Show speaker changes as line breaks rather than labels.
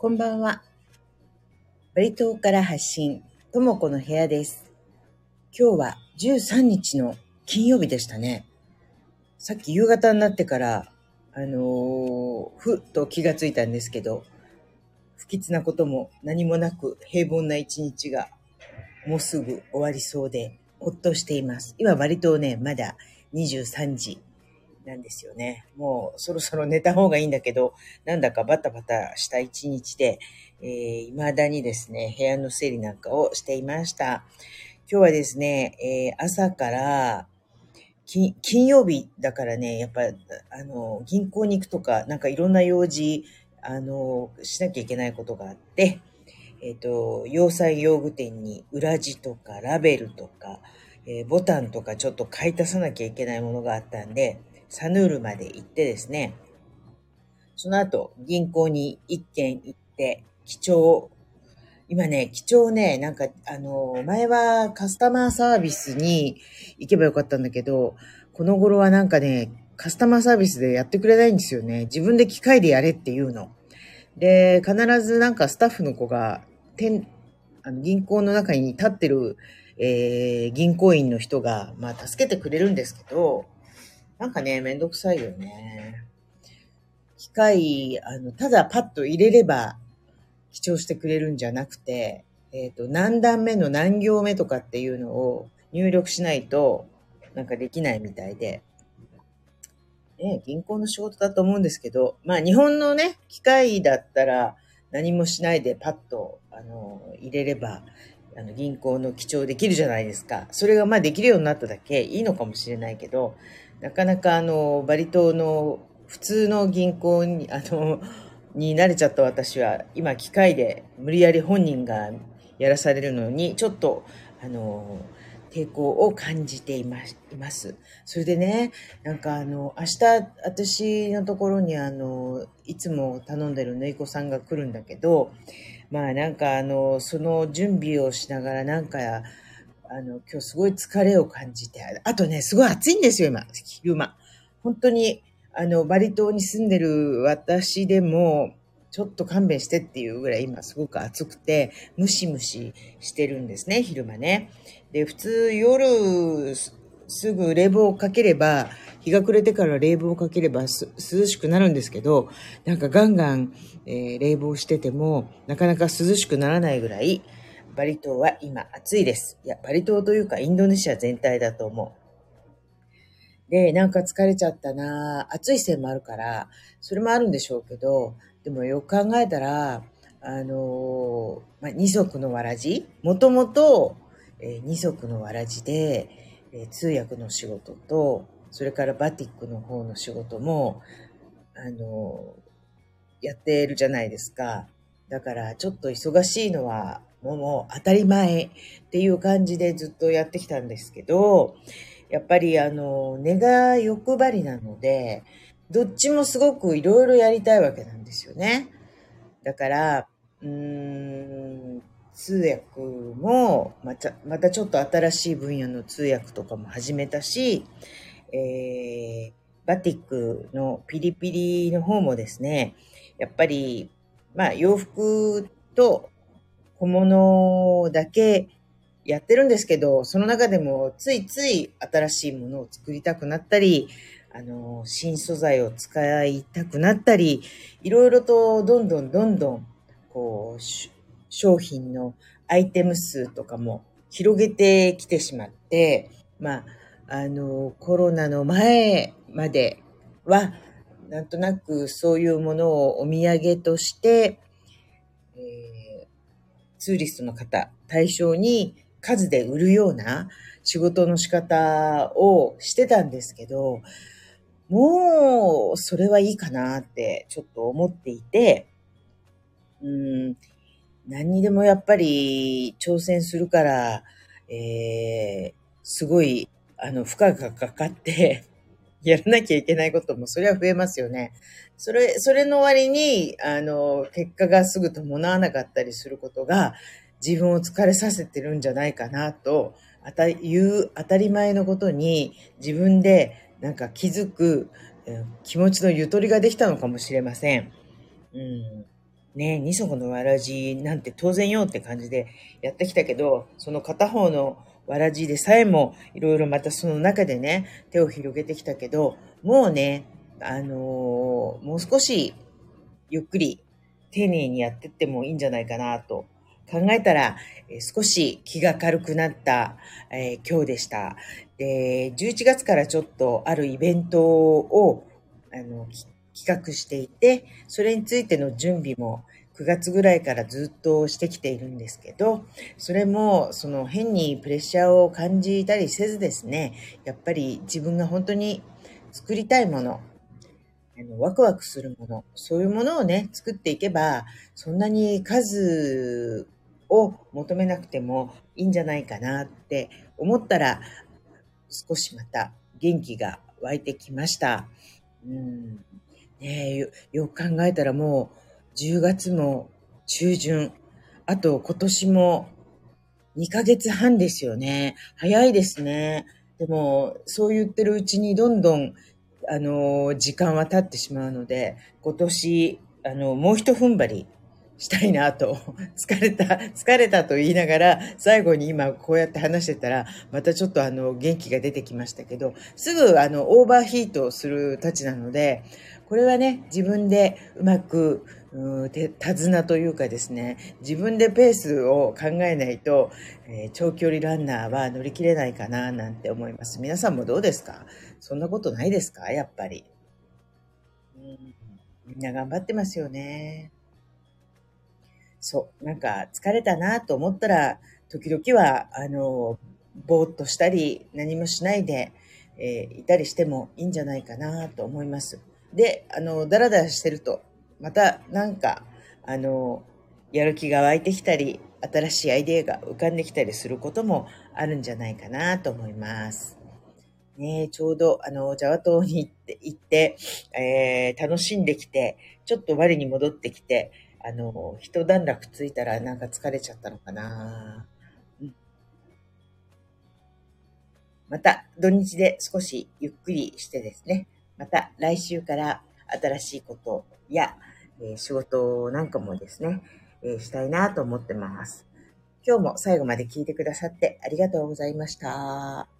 こんばんは。バリ島から発信、ともこの部屋です。今日は13日の金曜日でしたね。さっき夕方になってから、あのーふっと気がついたんですけど、不吉なことも何もなく平凡な一日がもうすぐ終わりそうで、ほっとしています。今割とね、まだ23時なんですよね。もうそろそろ寝た方がいいんだけど、なんだかバタバタした一日で、えー、未だにですね、部屋の整理なんかをしていました。今日はですね、えー朝から、金曜日だからね、やっぱ、あの、銀行に行くとか、なんかいろんな用事、あの、しなきゃいけないことがあって、えっ、と、洋裁用具店に裏地とかラベルとか、えーボタンとかちょっと買い足さなきゃいけないものがあったんで、サヌールまで行ってですね、その後、銀行に一軒行って、記帳、今ね、記帳ね、なんか、あの、前はカスタマーサービスに行けばよかったんだけど、この頃はなんかね、カスタマーサービスでやってくれないんですよね。自分で機械でやれっていうの。で、必ずなんかスタッフの子が、店あの銀行の中に立ってる、えー銀行員の人が、まあ、助けてくれるんですけど、なんかね、めんどくさいよね。機械、あの、ただパッと入れれば、記帳してくれるんじゃなくて、えっ、と、何段目の何行目とかっていうのを入力しないと、なんかできないみたいで、ね、銀行の仕事だと思うんですけど、まあ日本のね、機械だったら何もしないでパッと、あの、入れれば、あの、銀行の記帳できるじゃないですか。それがまあできるようになっただけいいのかもしれないけど、なかなかあの、バリ島の普通の銀行に、あの、に慣れちゃった私は、今機械で無理やり本人がやらされるのに、ちょっと、あの、抵抗を感じています。それでね、なんかあの、明日、私のところにあの、いつも頼んでる縫い子さんが来るんだけど、まあなんかあの、その準備をしながらなんか、あの、今日すごい疲れを感じて、あとね、すごい暑いんですよ、今、昼間。本当に、あの、バリ島に住んでる私でも、ちょっと勘弁してっていうぐらい今すごく暑くて、ムシムシしてるんですね、昼間ね。で、普通夜すぐ冷房をかければ、日が暮れてから冷房をかければ涼しくなるんですけど、なんかガンガン、えー冷房してても、なかなか涼しくならないぐらい、バリ島は今暑いです。いや、バリ島というかインドネシア全体だと思う。で、なんか疲れちゃったな暑いせいもあるから、それもあるんでしょうけど、でもよく考えたら、あのーまあ、二足のわらじもともと、えー二足のわらじで、えー通訳の仕事と、それからバティックの方の仕事も、あのやってるじゃないですか。だから、ちょっと忙しいのは、もうもう当たり前っていう感じでずっとやってきたんですけど、やっぱりあの、根が欲張りなので、どっちもすごくいろいろやりたいわけなんですよね。だから、うーん、通訳も、また、またちょっと新しい分野の通訳とかも始めたし、えー、バティックのピリピリの方もですね、やっぱり、まあ洋服と小物だけやってるんですけど、その中でもついつい新しいものを作りたくなったり、あの、新素材を使いたくなったり、いろいろとどんどんどんどん、こう、商品のアイテム数とかも広げてきてしまって、まあ、あの、コロナの前までは、なんとなくそういうものをお土産として、えーツーリストの方対象に数で売るような仕事の仕方をしてたんですけど、もうそれはいいかなってちょっと思っていて、うん、何にでもやっぱり挑戦するから、えー、すごい、あの、負荷がかかって、やらなきゃいけないこともそれは増えますよね。それ、それの割に、あの、結果がすぐ伴わなかったりすることが、自分を疲れさせてるんじゃないかなと、あた、いう当たり前のことに、自分でなんか気づく、気持ちのゆとりができたのかもしれません。うん。ねえ、二足のわらじなんて当然よって感じでやってきたけど、その片方のわらじでさえもいろいろまたその中でね、手を広げてきたけど、もうね、あのーもう少しゆっくり丁寧にやってってもいいんじゃないかなと考えたら、え少し気が軽くなった、えー今日でした。で、11月からちょっとあるイベントをあの企画していて、それについての準備も9月ぐらいからずっとしてきているんですけど、それもその変にプレッシャーを感じたりせずですね、やっぱり自分が本当に作りたいもの、あのワクワクするもの、そういうものをね、作っていけば、そんなに数を求めなくてもいいんじゃないかなって思ったら、少しまた元気が湧いてきました。うん、ねよ、よく考えたらもう10月も中旬、あと今年も2ヶ月半ですよね。早いですね。でも、そう言ってるうちにどんどん、あの、時間は経ってしまうので、今年、あの、もう一踏ん張りしたいなと、疲れた、疲れたと言いながら、最後に今こうやって話してたら、またちょっとあの、元気が出てきましたけど、すぐあの、オーバーヒートするたちなので、これはね、自分でうまく、うん手手綱というかですね、自分でペースを考えないと、えー長距離ランナーは乗り切れないかななんて思います。皆さんもどうですか？そんなことないですか？やっぱり。うん、みんな頑張ってますよね。そう、なんか疲れたなと思ったら、時々は、あの、ぼーっとしたり、何もしないで、えーいたりしてもいいんじゃないかなと思います。で、あの、だらだらしてると、またなんか、あの、やる気が湧いてきたり、新しいアイデアが浮かんできたりすることもあるんじゃないかなと思います。ねちょうど、あの、ジャワ島に行って、行って、えー楽しんできて、ちょっと我に戻ってきて、あの、一段落ついたらなんか疲れちゃったのかな。うんまた土日で少しゆっくりしてですね、また来週から新しいことや、えー仕事なんかもですね、えーしたいなと思ってます。今日も最後まで聞いてくださってありがとうございました。